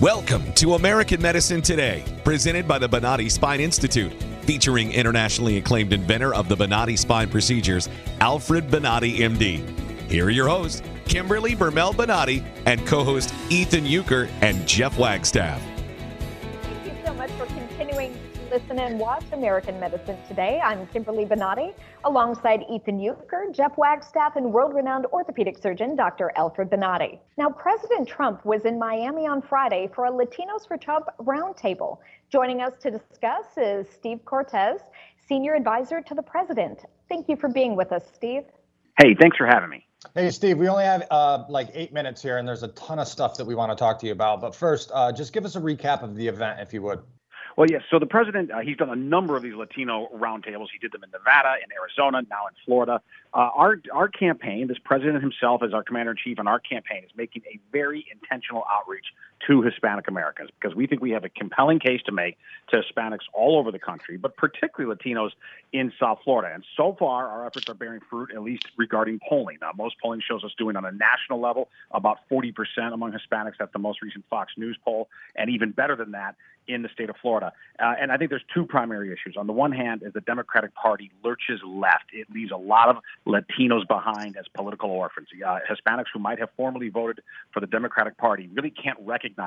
Welcome to American Medicine Today, presented by the Bonati Spine Institute, featuring internationally acclaimed inventor of the Bonati spine procedures, Alfred Bonati, MD. Here are your hosts, Kimberly Bermel Bonati, and co host Ethan Euchre and Jeff Wagstaff. Listen and watch American Medicine Today. I'm Kimberly Bonati, alongside Ethan Euchre, Jeff Wagstaff, and world-renowned orthopedic surgeon Dr. Alfred Bonati. Now, President Trump was in Miami on Friday for a Latinos for Trump roundtable. Joining us to discuss is Steve Cortes, senior advisor to the president. Thank you for being with us, Steve. Hey, thanks for having me. Hey, Steve, we only have uh, like eight minutes here, and there's a ton of stuff that we want to talk to you about. But first, uh, just give us a recap of the event, if you would. Well, yes. So the president, uh, he's done a number of these Latino roundtables. He did them in Nevada, in Arizona, now in Florida. Uh, our our campaign, this president himself as our commander in chief, and our campaign is making a very intentional outreach to Hispanic Americans because we think we have a compelling case to make to Hispanics all over the country, but particularly Latinos in South Florida. And so far, our efforts are bearing fruit, at least regarding polling. Now, most polling shows us doing on a national level about 40% among Hispanics. That's the most recent Fox News poll, and even better than that in the state of Florida. Uh, and I think there's two primary issues. On the one hand, is the Democratic Party lurches left. It leaves a lot of Latinos behind as political orphans. Uh, Hispanics who might have formerly voted for the Democratic Party really can't recognize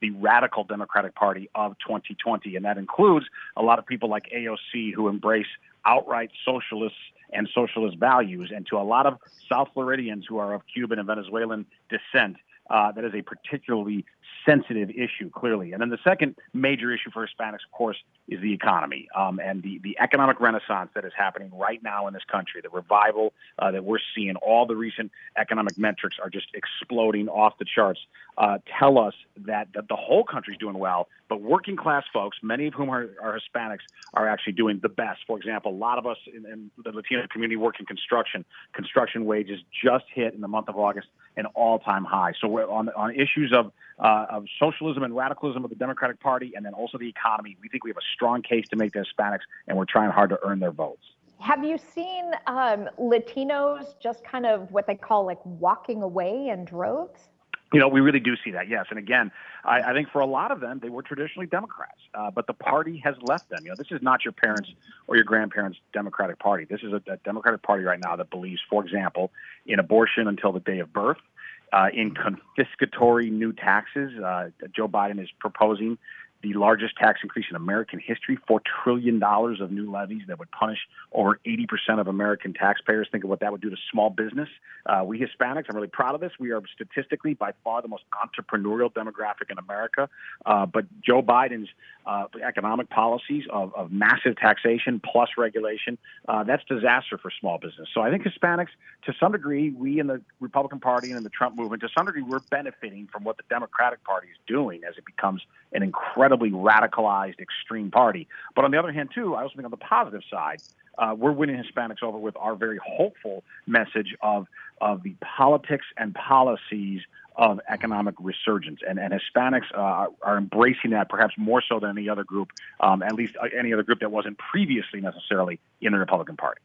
the radical Democratic Party of 2020. And that includes a lot of people like AOC who embrace outright socialists and socialist values. And to a lot of South Floridians who are of Cuban and Venezuelan descent, uh, that is a particularly sensitive issue, clearly. And then the second major issue for Hispanics, of course, is the economy um, and the, the economic renaissance that is happening right now in this country, the revival uh, that we're seeing. All the recent economic metrics are just exploding off the charts, uh, tell us that, that the whole country's doing well, but working class folks, many of whom are, are Hispanics, are actually doing the best. For example, a lot of us in, in the Latino community work in construction. Construction wages just hit in the month of August an all-time high. So we're on, on issues of uh, of socialism and radicalism of the Democratic Party, and then also the economy. We think we have a strong case to make to Hispanics, and we're trying hard to earn their votes. Have you seen um, Latinos just kind of what they call like walking away in droves? You know, we really do see that, yes. And again, I, I think for a lot of them, they were traditionally Democrats, uh, but the party has left them. You know, this is not your parents' or your grandparents' Democratic Party. This is a, a Democratic Party right now that believes, for example, in abortion until the day of birth, uh, in confiscatory new taxes. Uh, Joe Biden is proposing the largest tax increase in American history, $4 trillion of new levies that would punish over 80% of American taxpayers. Think of what that would do to small business. Uh, we Hispanics, I'm really proud of this. We are statistically by far the most entrepreneurial demographic in America. Uh, but Joe Biden's uh, economic policies of, of, massive taxation plus regulation, uh, that's disaster for small business. So I think Hispanics, to some degree, we in the Republican Party and in the Trump movement, to some degree, we're benefiting from what the Democratic Party is doing as it becomes an incredibly radicalized extreme party. But on the other hand, too, I also think on the positive side, uh, we're winning Hispanics over with our very hopeful message of of the politics and policies of economic resurgence, and, and Hispanics uh, are embracing that perhaps more so than any other group, um, at least uh, any other group that wasn't previously necessarily in the Republican Party.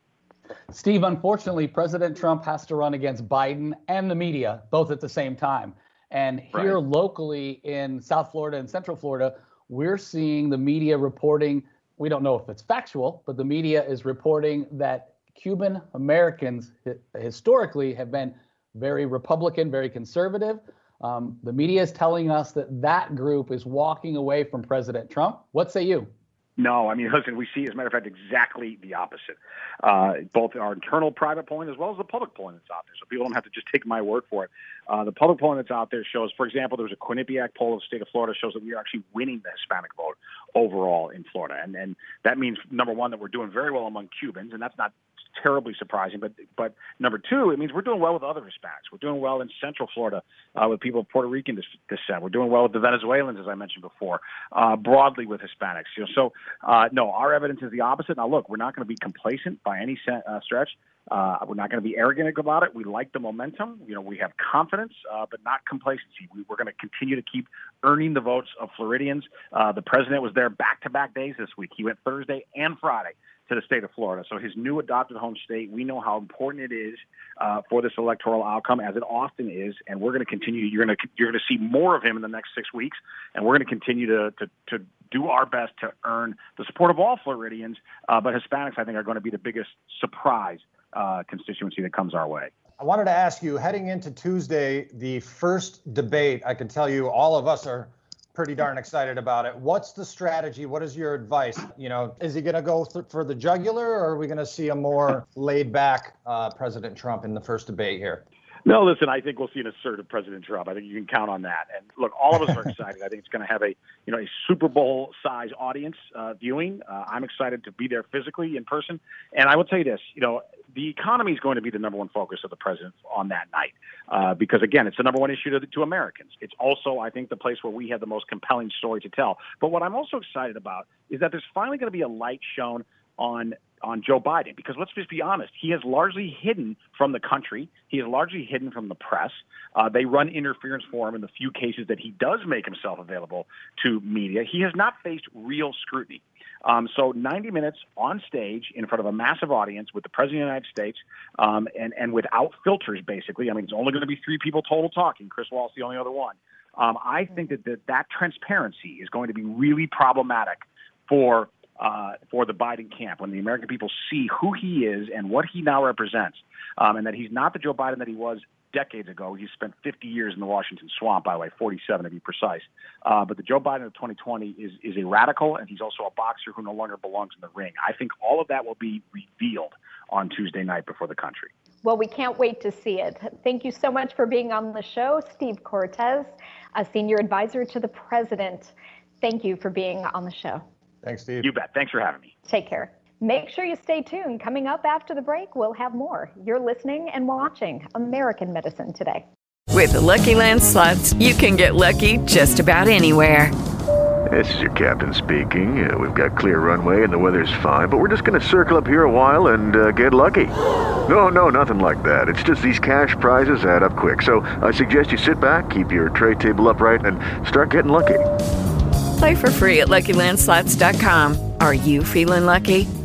Steve, unfortunately, President Trump has to run against Biden and the media both at the same time. And here right. locally in South Florida and Central Florida, we're seeing the media reporting. We don't know if it's factual, but the media is reporting that Cuban Americans historically have been very Republican, very conservative. Um, the media is telling us that that group is walking away from President Trump. What say you? No, I mean, listen, we see, as a matter of fact, exactly the opposite. Uh, both our internal private polling as well as the public polling that's out there. So people don't have to just take my word for it. Uh, the public polling that's out there shows, for example, there was a Quinnipiac poll of the state of Florida shows that we are actually winning the Hispanic vote overall in Florida. And, and that means, number one, that we're doing very well among Cubans, and that's not terribly surprising. But but number two, it means we're doing well with other Hispanics. We're doing well in Central Florida uh, with people of Puerto Rican descent. We're doing well with the Venezuelans, as I mentioned before, uh, broadly with Hispanics. You know, so uh, no, our evidence is the opposite. Now, look, we're not going to be complacent by any uh, stretch. Uh, we're not going to be arrogant about it. We like the momentum. You know, we have confidence, uh, but not complacency. We, are going to continue to keep earning the votes of Floridians. Uh, the president was there back-to-back days this week. He went Thursday and Friday to the state of Florida. So his new adopted home state, we know how important it is uh, for this electoral outcome, as it often is, and we're going to continue. You're going to you're going to see more of him in the next six weeks, and we're going to continue to to, to do our best to earn the support of all Floridians. Uh, but Hispanics, I think, are going to be the biggest surprise uh, constituency that comes our way. I wanted to ask you, heading into Tuesday, the first debate, I can tell you all of us are pretty darn excited about it. What's the strategy? What is your advice? You know, is he going to go th- for the jugular, or are we going to see a more laid back uh, President Trump in the first debate here? No, listen, I think we'll see an assertive President Trump. I think you can count on that. And look, all of us are excited. I think it's going to have a, you know, a Super Bowl size audience uh, viewing. Uh, I'm excited to be there physically in person. And I will tell you this, you know, the economy is going to be the number one focus of the president on that night, uh, because again, it's the number one issue to, to Americans. It's also, I think, the place where we have the most compelling story to tell. But what I'm also excited about is that there's finally going to be a light shown on on Joe Biden because let's just be honest, he has largely hidden from the country. He is largely hidden from the press. Uh, they run interference for him in the few cases that he does make himself available to media. He has not faced real scrutiny. Um, so 90 minutes on stage in front of a massive audience with the President of the United States um, and, and without filters, basically. I mean, it's only going to be three people total talking. Chris Wallace, is the only other one. Um, I think that, that that transparency is going to be really problematic for uh, for the Biden camp when the American people see who he is and what he now represents, um, and that he's not the Joe Biden that he was decades ago. He spent 50 years in the Washington swamp, by the way, 47 to be precise. Uh, but the Joe Biden of 2020 is, is a radical, and he's also a boxer who no longer belongs in the ring. I think all of that will be revealed on Tuesday night before the country. Well, we can't wait to see it. Thank you so much for being on the show, Steve Cortes, a senior advisor to the president. Thank you for being on the show. Thanks, Steve. You bet. Thanks for having me. Take care. Make sure you stay tuned. Coming up after the break, we'll have more. You're listening and watching American Medicine Today. With the Lucky Land slots, you can get lucky just about anywhere. This is your captain speaking. Uh, we've got clear runway and the weather's fine, but we're just going to circle up here a while and uh, get lucky. No, no, nothing like that. It's just these cash prizes add up quick. So I suggest you sit back, keep your tray table upright, and start getting lucky. Play for free at LuckyLandSlots.com. Are you feeling lucky?